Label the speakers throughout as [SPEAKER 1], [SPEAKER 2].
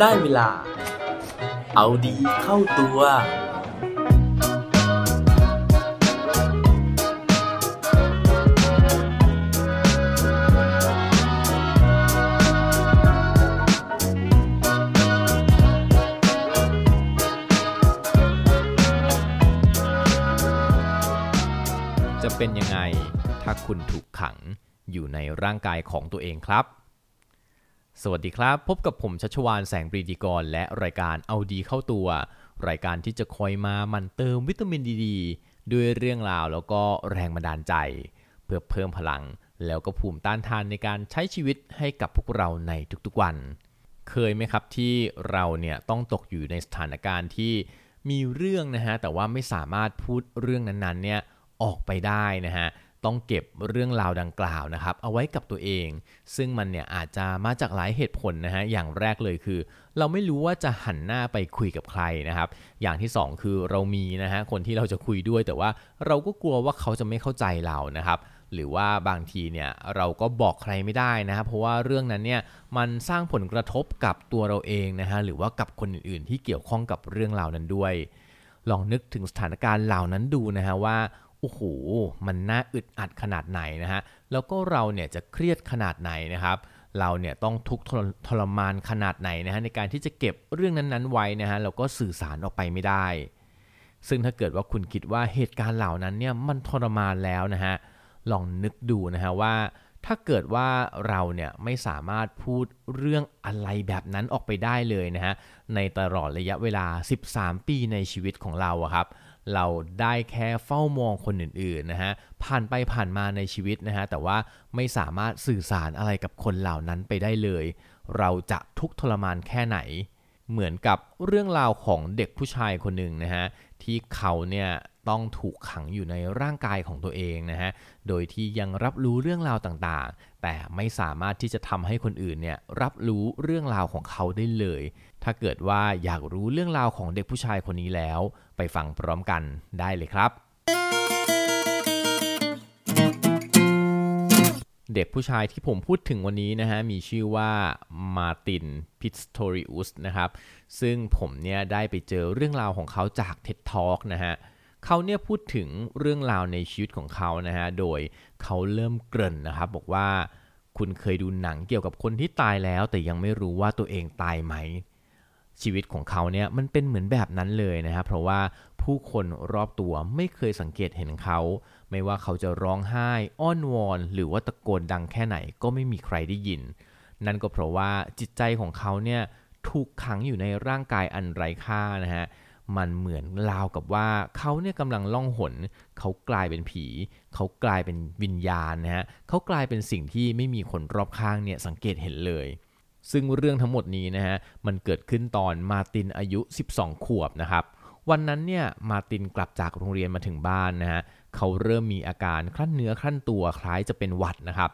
[SPEAKER 1] ได้เวลา เอาดีเข้าตัว
[SPEAKER 2] จะเป็นยังไงถ้าคุณถูกขังอยู่ในร่างกายของตัวเองครับ สวัสดีครับ พบกับผมชัชวานแสงปรีดีกร และรายการเอาดีเข้าตัว รายการที่จะคอยมามันเติมวิตามินดีดด้วยเรื่องราวแล้วก็แรงบันดาลใจ เพื่อเพิ่มพลัง แล้วก็ภูมิต้านทานในการใช้ชีวิตให้กับพวกเราในทุกๆวัน เคยไหมครับที่เราเนี่ยต้องตกอยู่ในสถานการณ์ที่มีเรื่องนะฮะแต่ว่าไม่สามารถพูดเรื่องนั้นๆเนี่ยออกไปได้นะฮะ ต้องเก็บเรื่องราวดังกล่าวนะครับ เอาไว้กับตัวเอง ซึ่งมันเนี่ยอาจจะมาจากหลายเหตุผลนะฮะอย่างแรกเลยคือ เราไม่รู้ว่าจะหันหน้าไปคุยกับใครนะครับ อย่างที่สองคือเรามีนะฮะคนที่เราจะคุยด้วยแต่ว่าเราก็กลัวว่าเขาจะไม่เข้าใจเรานะครับหรือว่าบางทีเนี่ยเราก็บอกใครไม่ได้นะครับเพราะว่าเรื่องนั้นเนี่ยมันสร้างผลกระทบกับตัวเราเองนะฮะหรือว่ากับคนอื่นๆ ที่เกี่ยวข้องกับเรื่องราวนั้นด้วย ลองนึกถึงสถานการณ์เหล่านั้นดูนะฮะว่า โอ้โห มันน่าอึดอัดขนาดไหนนะฮะ แล้วก็เราเนี่ยจะเครียดขนาดไหนนะครับ เราเนี่ยต้องทุกข์ทรทรมานขนาดไหนนะฮะในการที่จะเก็บเรื่องนั้นๆไว้นะฮะแล้วก็สื่อสารออกไปไม่ได้ ซึ่งถ้าเกิดว่าคุณคิดว่าเหตุการณ์เหล่านั้นเนี่ยมันทรมานแล้วนะฮะ ลองนึกดูนะฮะว่า ถ้าเกิดว่าเราเนี่ยไม่สามารถพูดเรื่องอะไรแบบนั้นออกไปได้เลยนะฮะในตลอดระยะเวลา 13 ปีในชีวิตของเราครับ เราได้แค่เฝ้ามองคนอื่นๆนะฮะผ่านไปผ่านมาในชีวิตนะฮะแต่ว่าไม่สามารถสื่อสารอะไรกับคนเหล่านั้นไปได้เลย เราจะทุกทรมานแค่ไหน เหมือนกับเรื่องราวของเด็กผู้ชายคนหนึ่งนะฮะที่เขาเนี่ย ต้องถูกขังอยู่ในร่างกายของตัวเองนะฮะ โดยที่ยังรับรู้เรื่องราวต่างๆ แต่ไม่สามารถที่จะทำให้คนอื่นเนี่ยรับรู้เรื่องราวของเขาได้เลย ถ้าเกิดว่าอยากรู้เรื่องราวของเด็กผู้ชายคนนี้แล้ว ไปฟังพร้อมกันได้เลยครับ เด็กผู้ชายที่ผมพูดถึงวันนี้นะฮะมีชื่อว่ามาตินพิสโตริอุสนะครับ ซึ่งผมเนี่ยได้ไปเจอเรื่องราวของเขาจาก TED Talk นะฮะเเขาเนี่ยพูดถึงเรื่องราวในชีวิตของเขานะฮะ โดยเขาเริ่มเกริ่นนะครับ บอกว่าคุณเคยดูหนังเกี่ยวกับคนที่ตายแล้ว แต่ยังไม่รู้ว่าตัวเองตายไหม ชีวิตของเขาเนี่ยมันเป็นเหมือนแบบนั้นเลยนะครับ เพราะว่าผู้คนรอบตัวไม่เคยสังเกตเห็นเขา ไม่ว่าเขาจะร้องไห้ อ้อนวอน หรือว่าตะโกนดังแค่ไหนก็ไม่มีใครได้ยิน นั่นก็เพราะว่าจิตใจของเขาเนี่ยถูกขังอยู่ในร่างกายอันไร้ค่านะฮะ มันเหมือนราวกับว่าเขาเนี่ยกำลังล่องหน เขากลายเป็นผี เขากลายเป็นวิญญาณนะฮะเขากลายเป็นสิ่งที่ไม่มีคนรอบข้างเนี่ยสังเกตเห็นเลย ซึ่งเรื่องทั้งหมดนี้นะฮะมันเกิดขึ้นตอนมาตินอายุ 12 ขวบนะครับวันนั้นเนี่ยมาตินกลับจากโรงเรียนมาถึงบ้านนะฮะเขาเริ่มมีอาการคลั่นเนื้อคลั่นตัวคล้ายจะเป็นหวัดนะครับ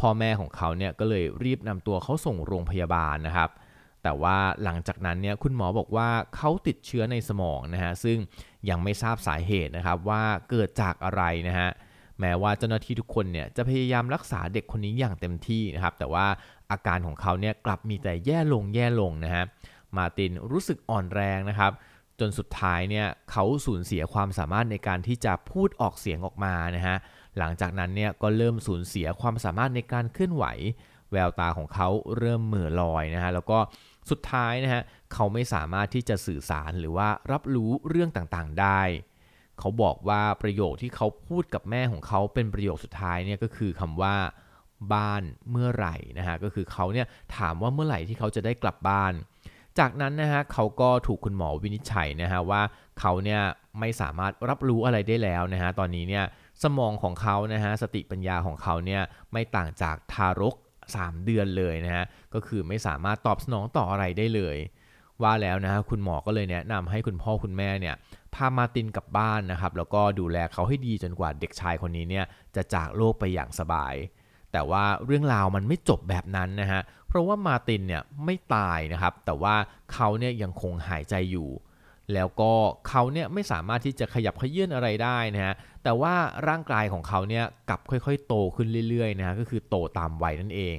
[SPEAKER 2] พ่อแม่ของเขาเนี่ยก็เลยรีบนำตัวเขาส่งโรงพยาบาลนะครับ แต่ว่าหลังจากนั้นเนี่ยคุณหมอบอกว่าเขาติดเชื้อในสมองนะฮะซึ่งยังไม่ทราบสาเหตุนะครับว่าเกิดจากอะไรนะฮะแม้ว่าเจ้าหน้าที่ทุกคนเนี่ยจะพยายามรักษาเด็กคนนี้อย่างเต็มที่นะครับแต่ว่าอาการของเขาเนี่ยกลับมีแต่แย่ลงแย่ลงนะฮะมาตินรู้สึกอ่อนแรงนะครับ จนสุดท้ายเนี่ยเขาสูญเสียความสามารถในการที่จะพูดออกเสียงออกมานะฮะหลังจากนั้นเนี่ยก็เริ่มสูญเสียความสามารถในการเคลื่อนไหว แววตาของเขาเริ่มเหม่อลอยนะฮะแล้วก็ สุดท้ายนะฮะเขาไม่สามารถที่จะสื่อสารหรือว่ารับรู้เรื่องต่างๆได้ เขาบอกว่าประโยคที่เขาพูดกับแม่ของเขาเป็นประโยคสุดท้ายเนี่ยก็คือคำว่าบ้านเมื่อไหร่นะฮะก็คือเขาเนี่ยถามว่าเมื่อไหร่ที่เขาจะได้กลับบ้าน จากนั้นนะฮะเขาก็ถูกคุณหมอวินิจฉัยนะฮะว่าเขาเนี่ยไม่สามารถรับรู้อะไรได้แล้วนะฮะตอนนี้เนี่ยสมองของเขานะฮะสติปัญญาของเขาเนี่ยไม่ต่างจากทารก 3 เดือนเลยนะฮะก็คือไม่สามารถตอบสนองต่ออะไรได้เลย ว่าแล้วนะฮะคุณหมอก็เลยแนะนำให้คุณพ่อคุณแม่เนี่ยพามาตินกลับบ้านนะครับแล้วก็ดูแลเขาให้ดีจนกว่าเด็กชายคนนี้เนี่ยจะจากโลกไปอย่างสบาย แต่ว่าเรื่องราวมันไม่จบแบบนั้นนะฮะเพราะว่ามาตินเนี่ยไม่ตายนะครับแต่ว่าเขาเนี่ยยังคงหายใจอยู่ แล้วก็เขาเนี่ยไม่สามารถที่จะขยับขยื่นอะไรได้นะฮะ แต่ว่าร่างกายของเขาเนี่ยกลับค่อยๆ โตขึ้นเรื่อยๆนะฮะ ก็คือโตตามวัยนั่นเอง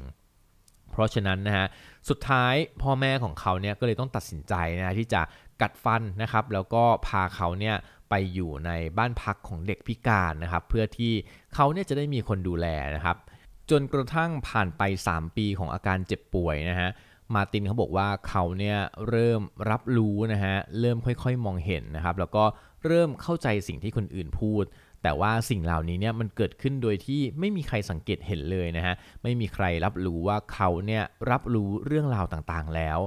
[SPEAKER 2] เพราะฉะนั้นนะฮะ สุดท้ายพ่อแม่ของเขาเนี่ยก็เลยต้องตัดสินใจนะที่จะกัดฟันนะครับ แล้วก็พาเขาเนี่ยไปอยู่ในบ้านพักของเด็กพิการนะครับ เพื่อที่เขาเนี่ยจะได้มีคนดูแลนะครับ จนกระทั่งผ่านไป 3 ปีของอาการเจ็บป่วยนะฮะ มาตินเขาบอกว่าเขาเนี่ยเริ่มรับรู้นะฮะเริ่มค่อยๆมองเห็นนะครับแล้วก็เริ่มเข้าใจสิ่งที่คนอื่นพูด แต่ว่าสิ่งเหล่านี้เนี่ยมันเกิดขึ้นโดยที่ไม่มีใครสังเกตเห็นเลยนะฮะไม่มีใครรับรู้ว่าเขาเนี่ยรับรู้เรื่องราวต่างๆแล้ว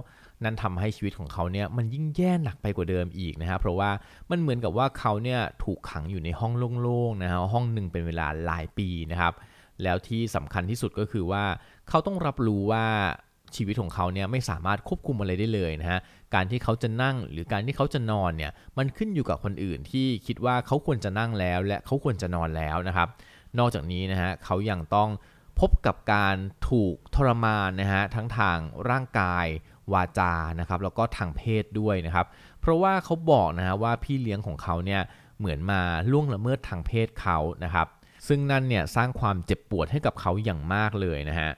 [SPEAKER 2] นั่นทำให้ชีวิตของเขาเนี่ยมันยิ่งแย่หนักไปกว่าเดิมอีกนะฮะเพราะว่ามันเหมือนกับว่าเขาเนี่ยถูกขังอยู่ในห้องโล่งๆนะฮะห้องหนึ่งเป็นเวลาหลายปีนะครับแล้วที่สำคัญที่สุดก็คือว่าเขาต้องรับรู้ว่า ชีวิตของเขาเนี่ยไม่สามารถควบคุมอะไรได้เลยนะฮะ การที่เขาจะนั่งหรือการที่เขาจะนอนเนี่ยมันขึ้นอยู่กับคนอื่นที่คิดว่าเขาควรจะนั่งแล้ว และเขาควรจะนอนแล้วนะครับ นอกจากนี้นะฮะเขายังต้องพบกับการถูกทรมานนะฮะทั้งทางร่างกายวาจานะครับแล้วก็ทางเพศด้วยนะครับ เพราะว่าเขาบอกนะฮะว่าพี่เลี้ยงของเขาเนี่ยเหมือนมาล่วงละเมิดทางเพศเขานะครับ ซึ่งนั่นเนี่ยสร้างความเจ็บปวดให้กับเขาอย่างมากเลยนะฮะ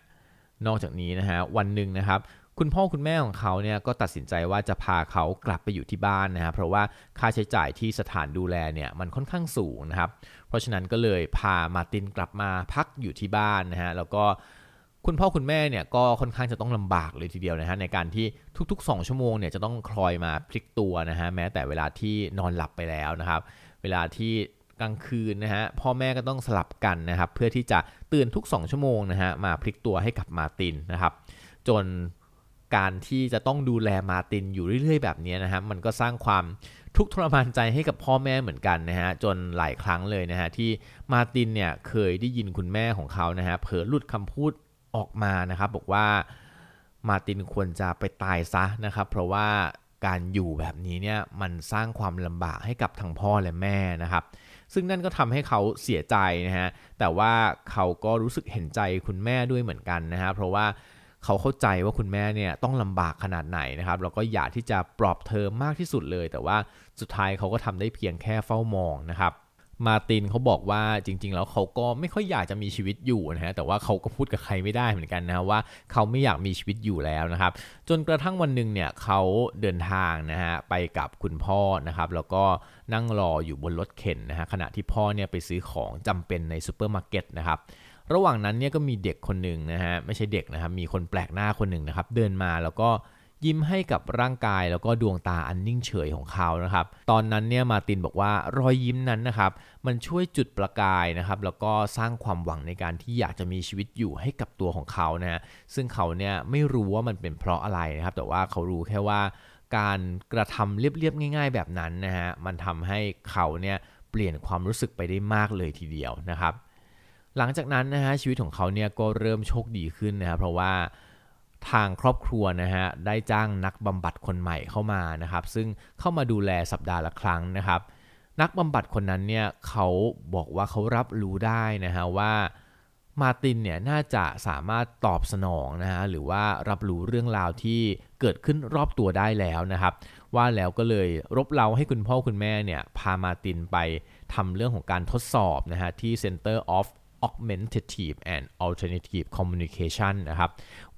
[SPEAKER 2] นอกจากนี้นะฮะวันหนึ่งนะครับคุณพ่อคุณแม่ของเขาเนี่ยก็ตัดสินใจว่าจะพาเขากลับไปอยู่ที่บ้านนะฮะเพราะว่าค่าใช้จ่ายที่สถานดูแลเนี่ยมันค่อนข้างสูงนะครับเพราะฉะนั้นก็เลยพามาตินกลับมาพักอยู่ที่บ้านนะฮะแล้วก็คุณพ่อคุณแม่เนี่ยก็ค่อนข้างจะต้องลำบากเลยทีเดียวนะฮะในการที่ทุก ๆ 2 ชั่วโมงเนี่ยจะต้องคอยมาพลิกตัวนะฮะแม้แต่เวลาที่นอนหลับไปแล้วนะครับ เวลาที่ กลางคืนนะฮะพ่อแม่ก็ต้องสลับกันนะครับเพื่อที่จะตื่นทุก 2 ชั่วโมงนะฮะมาพลิกตัวให้กับมาตินนะครับ จนการที่จะต้องดูแลมาตินอยู่เรื่อย ๆ แบบนี้นะฮะมันก็สร้างความทุกข์ทรมานใจให้กับพ่อแม่เหมือนกันนะฮะจนหลายครั้งเลยนะฮะที่มาตินเนี่ยเคยได้ยินคุณแม่ของเขานะฮะเผลอหลุดคำพูดออกมานะครับบอกว่ามาตินควรจะไปตายซะนะครับ เพราะว่าการอยู่แบบนี้เนี่ยมันสร้างความลำบากให้กับทั้งพ่อและแม่นะครับ ซึ่งนั่นก็ทำให้เขาเสียใจนะฮะแต่ว่าเขาก็รู้สึกเห็นใจคุณแม่ด้วยเหมือนกันนะฮะเพราะว่าเขาเข้าใจว่าคุณแม่เนี่ยต้องลำบากขนาดไหนนะครับแล้วก็อยากที่จะปลอบเธอมากที่สุดเลย แต่ว่าสุดท้ายเขาก็ทำได้เพียงแค่เฝ้ามองนะครับ มาตินเขาบอกว่าจริง ๆ แล้วเขาก็ไม่ค่อยอยากจะมีชีวิตอยู่นะฮะแต่ว่าเขาก็พูดกับใครไม่ได้เหมือนกันนะว่าเขาไม่อยากมีชีวิตอยู่แล้วนะครับ จนกระทั่งวันหนึ่งเนี่ยเขาเดินทางนะฮะไปกับคุณพ่อนะครับ แล้วก็นั่งรออยู่บนรถเข็นนะฮะขณะที่พ่อเนี่ยไปซื้อของจำเป็นในซูเปอร์มาร์เก็ตนะครับระหว่างนั้นเนี่ยก็มีเด็กคนหนึ่งนะฮะไม่ใช่เด็กนะครับมีคนแปลกหน้าคนหนึ่งนะครับเดินมาแล้วก็ ยิ้มให้กับร่างกายแล้วก็ดวงตาอันนิ่งเฉยของเขานะครับ ตอนนั้นเนี่ยมาร์ตินบอกว่ารอยยิ้มนั้นนะครับมันช่วยจุดประกายนะครับแล้วก็สร้างความหวังในการที่อยากจะมีชีวิตอยู่ให้กับตัวของเขานะฮะซึ่งเขาเนี่ยไม่รู้ว่ามันเป็นเพราะอะไรนะครับ แต่ว่าเขารู้แค่ว่าการกระทำเรียบๆง่าย ๆ แบบนั้นนะฮะมันทำให้เขาเนี่ยเปลี่ยนความรู้สึกไปได้มากเลยทีเดียวนะครับ หลังจากนั้นนะฮะชีวิตของเขาเนี่ยก็เริ่มโชคดีขึ้นนะครับเพราะว่า ทางครอบครัวนะฮะได้จ้างนักบำบัดคนใหม่เข้ามานะครับ ซึ่งเข้ามาดูแลสัปดาห์ละครั้งนะครับ นักบำบัดคนนั้นเนี่ยเขาบอกว่าเขารับรู้ได้นะฮะว่ามาตินเนี่ยน่าจะสามารถตอบสนองนะฮะหรือว่ารับรู้เรื่องราวที่เกิดขึ้นรอบตัวได้แล้วนะครับ ว่าแล้วก็เลยรบเร้าให้คุณพ่อคุณแม่เนี่ยพามาตินไปทำเรื่องของการทดสอบนะฮะที่ Center of Augmentative and Alternative Communication นะครับ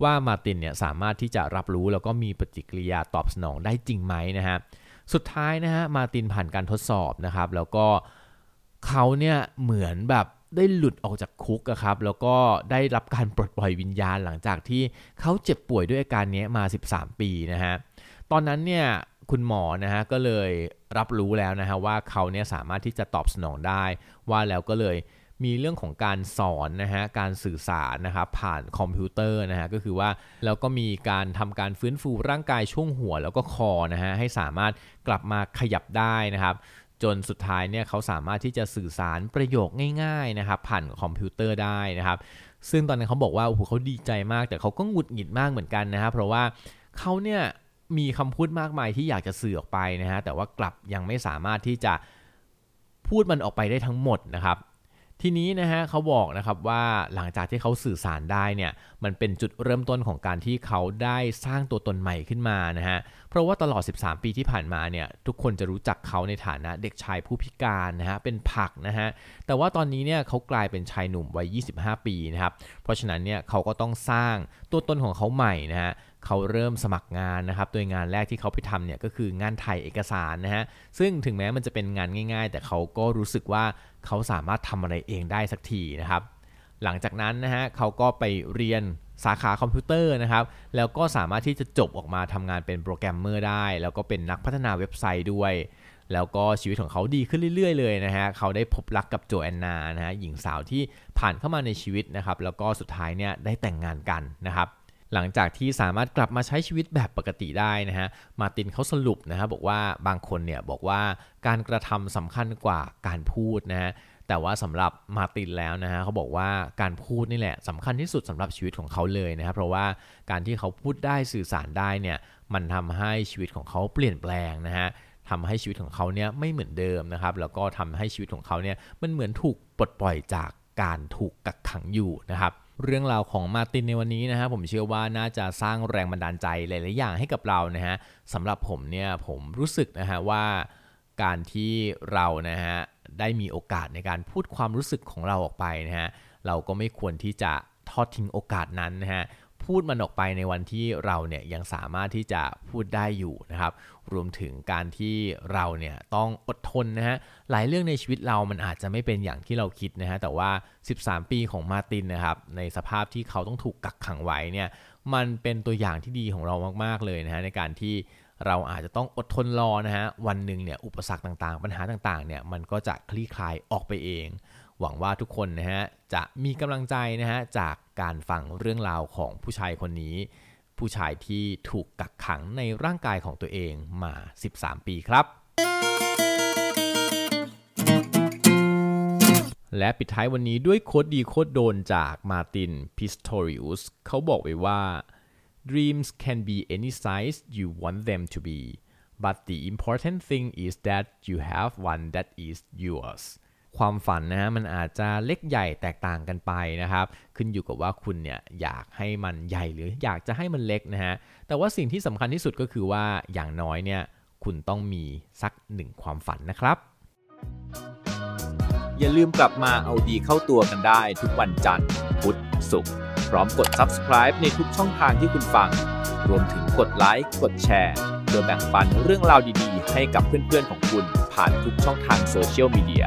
[SPEAKER 2] ว่ามาตินเนี่ยสามารถที่จะรับรู้แล้วก็มีปฏิกิริยาตอบสนองได้จริงไหมนะฮะสุดท้ายนะฮะมาตินผ่านการทดสอบนะครับแล้วก็เขาเนี่ยเหมือนแบบได้หลุดออกจากคุกครับแล้วก็ได้รับการปลดปล่อยวิญญาณหลังจากที่เขาเจ็บป่วยด้วยอาการนี้มา 13 ปีนะฮะตอนนั้นเนี่ยคุณหมอนะฮะก็เลยรับรู้แล้วนะฮะว่าเขาเนี่ยสามารถที่จะตอบสนองได้ว่าแล้วก็เลย มีเรื่องของการสอนนะฮะการสื่อสารนะครับผ่านคอมพิวเตอร์นะฮะก็คือว่าแล้วก็มีการทำการฟื้นฟูร่างกายช่วงหัวแล้วก็คอนะฮะให้สามารถกลับมาขยับได้นะครับจนสุดท้ายเนี่ยเขาสามารถที่จะสื่อสารประโยคง่ายๆนะครับผ่านคอมพิวเตอร์ได้นะครับ ซึ่งตอนนั้นเขาบอกว่าโอ้โหเขาดีใจมาก แต่เขาก็หงุดหงิดมากเหมือนกันนะครับเพราะว่าเขาเนี่ยมีคำพูดมากมายที่อยากจะสื่อออกไปนะฮะแต่ว่ากลับยังไม่สามารถที่จะพูดมันออกไปได้ทั้งหมดนะครับ ทีนี้นะฮะเขาบอกนะครับว่าหลังจากที่เขาสื่อสารได้เนี่ยมันเป็นจุดเริ่มต้นของการที่เขาได้สร้างตัวตนใหม่ขึ้นมานะฮะเพราะว่าตลอด 13 ปีที่ผ่านมาเนี่ยทุกคนจะรู้จักเขาในฐานะเด็กชายผู้พิการนะฮะเป็นผักนะฮะแต่ว่าตอนนี้เนี่ยเขากลายเป็นชายหนุ่มวัย 25 ปีนะครับเพราะฉะนั้นเนี่ยเขาก็ต้องสร้างตัวตนของเขาใหม่นะฮะ เขาเริ่มสมัครงานนะครับ โดยงานแรกที่เขาไปทำเนี่ยก็คืองานถ่ายเอกสารนะฮะ ซึ่งถึงแม้มันจะเป็นงานง่าย ๆ แต่เขาก็รู้สึกว่าเขาสามารถทำอะไรเองได้สักทีนะครับ หลังจากนั้นนะฮะเขาก็ไปเรียนสาขาคอมพิวเตอร์นะครับ แล้วก็สามารถที่จะจบออกมาทำงานเป็นโปรแกรมเมอร์ได้ แล้วก็เป็นนักพัฒนาเว็บไซต์ด้วย แล้วก็ชีวิตของเขาดีขึ้นเรื่อยๆ เลยนะฮะ เขาได้พบรักกับโจแอนนานะฮะหญิงสาวที่ผ่านเข้ามาในชีวิตนะครับ แล้วก็สุดท้ายเนี่ยได้แต่งงานกันนะครับ หลังจากที่สามารถกลับมาใช้ชีวิตแบบปกติได้นะฮะมาตินเขาสรุปนะฮะบอกว่าบางคนเนี่ยบอกว่าการกระทำสำคัญกว่าการพูดนะฮะแต่ว่าสำหรับมาตินแล้วนะฮะเขาบอกว่าการพูดนี่แหละสำคัญที่สุดสำหรับชีวิตของเขาเลยนะครับเพราะว่าการที่เขาพูดได้สื่อสารได้เนี่ยมันทำให้ชีวิตของเขาเปลี่ยนแปลงนะฮะทำให้ชีวิตของเขาเนี่ยไม่เหมือนเดิมนะครับแล้วก็ทำให้ชีวิตของเขาเนี่ยมันเหมือนถูกปลดปล่อยจากการถูกกักขังอยู่นะครับ เรื่องราวของมาตินในวันนี้นะฮะผมเชื่อว่าน่าจะสร้างแรงบันดาลใจหลาย ๆ อย่างให้กับเรานะฮะสำหรับผมเนี่ยผมรู้สึกนะฮะว่าการที่เรานะฮะได้มีโอกาสในการพูดความรู้สึกของเราออกไปนะฮะเราก็ไม่ควรที่จะทอดทิ้งโอกาสนั้นนะฮะ พูดมันออกไปในวันที่เราเนี่ยยังสามารถที่จะพูดได้อยู่นะครับ รวมถึงการที่เราเนี่ยต้องอดทนนะฮะหลายเรื่องในชีวิตเรามันอาจจะไม่เป็นอย่างที่เราคิดนะฮะแต่ว่า 13 ปีของมาตินนะครับในสภาพที่เขาต้องถูกกักขังไว้เนี่ยมันเป็นตัวอย่างที่ดีของเรามากๆเลยนะฮะในการที่เราอาจจะต้องอดทนรอนะฮะวันหนึ่งเนี่ยอุปสรรคต่างๆ ปัญหาต่างๆเนี่ยมันก็จะคลี่คลายออกไปเอง หวังว่าทุกคนนะฮะจะมีกำลังใจนะฮะจาก การฟังเรื่องราวของผู้ชายคนนี้ ผู้ชายที่ถูกกักขังในร่างกายของตัวเองมา 13 ปีครับ และปิดท้ายวันนี้ด้วยโคดดีโคดโดนจากมาตินพิสโตริอุสเขาบอกไว้ว่า dreams can be any size you want them to be but the important thing is that you have one that is yours ความฝันนะฮะมันอาจจะเล็กใหญ่แตกต่างกันไปนะครับ ขึ้นอยู่กับว่าคุณเนี่ยอยากให้มันใหญ่หรืออยากจะให้มันเล็กนะฮะแต่ว่าสิ่งที่สำคัญที่สุดก็คือว่าอย่างน้อยเนี่ยคุณต้องมีสักหนึ่งความฝันนะครับ
[SPEAKER 1] อย่าลืมกลับมาเอาดีเข้าตัวกันได้ทุกวันจันทร์พุธศุกร์พร้อมกด subscribe ในทุกช่องทางที่คุณฟัง รวมถึงกดไลค์กดแชร์เพื่อแบ่งปันเรื่องราวดีๆ ให้กับเพื่อนๆของคุณผ่านทุกช่องทางโซเชียลมีเดีย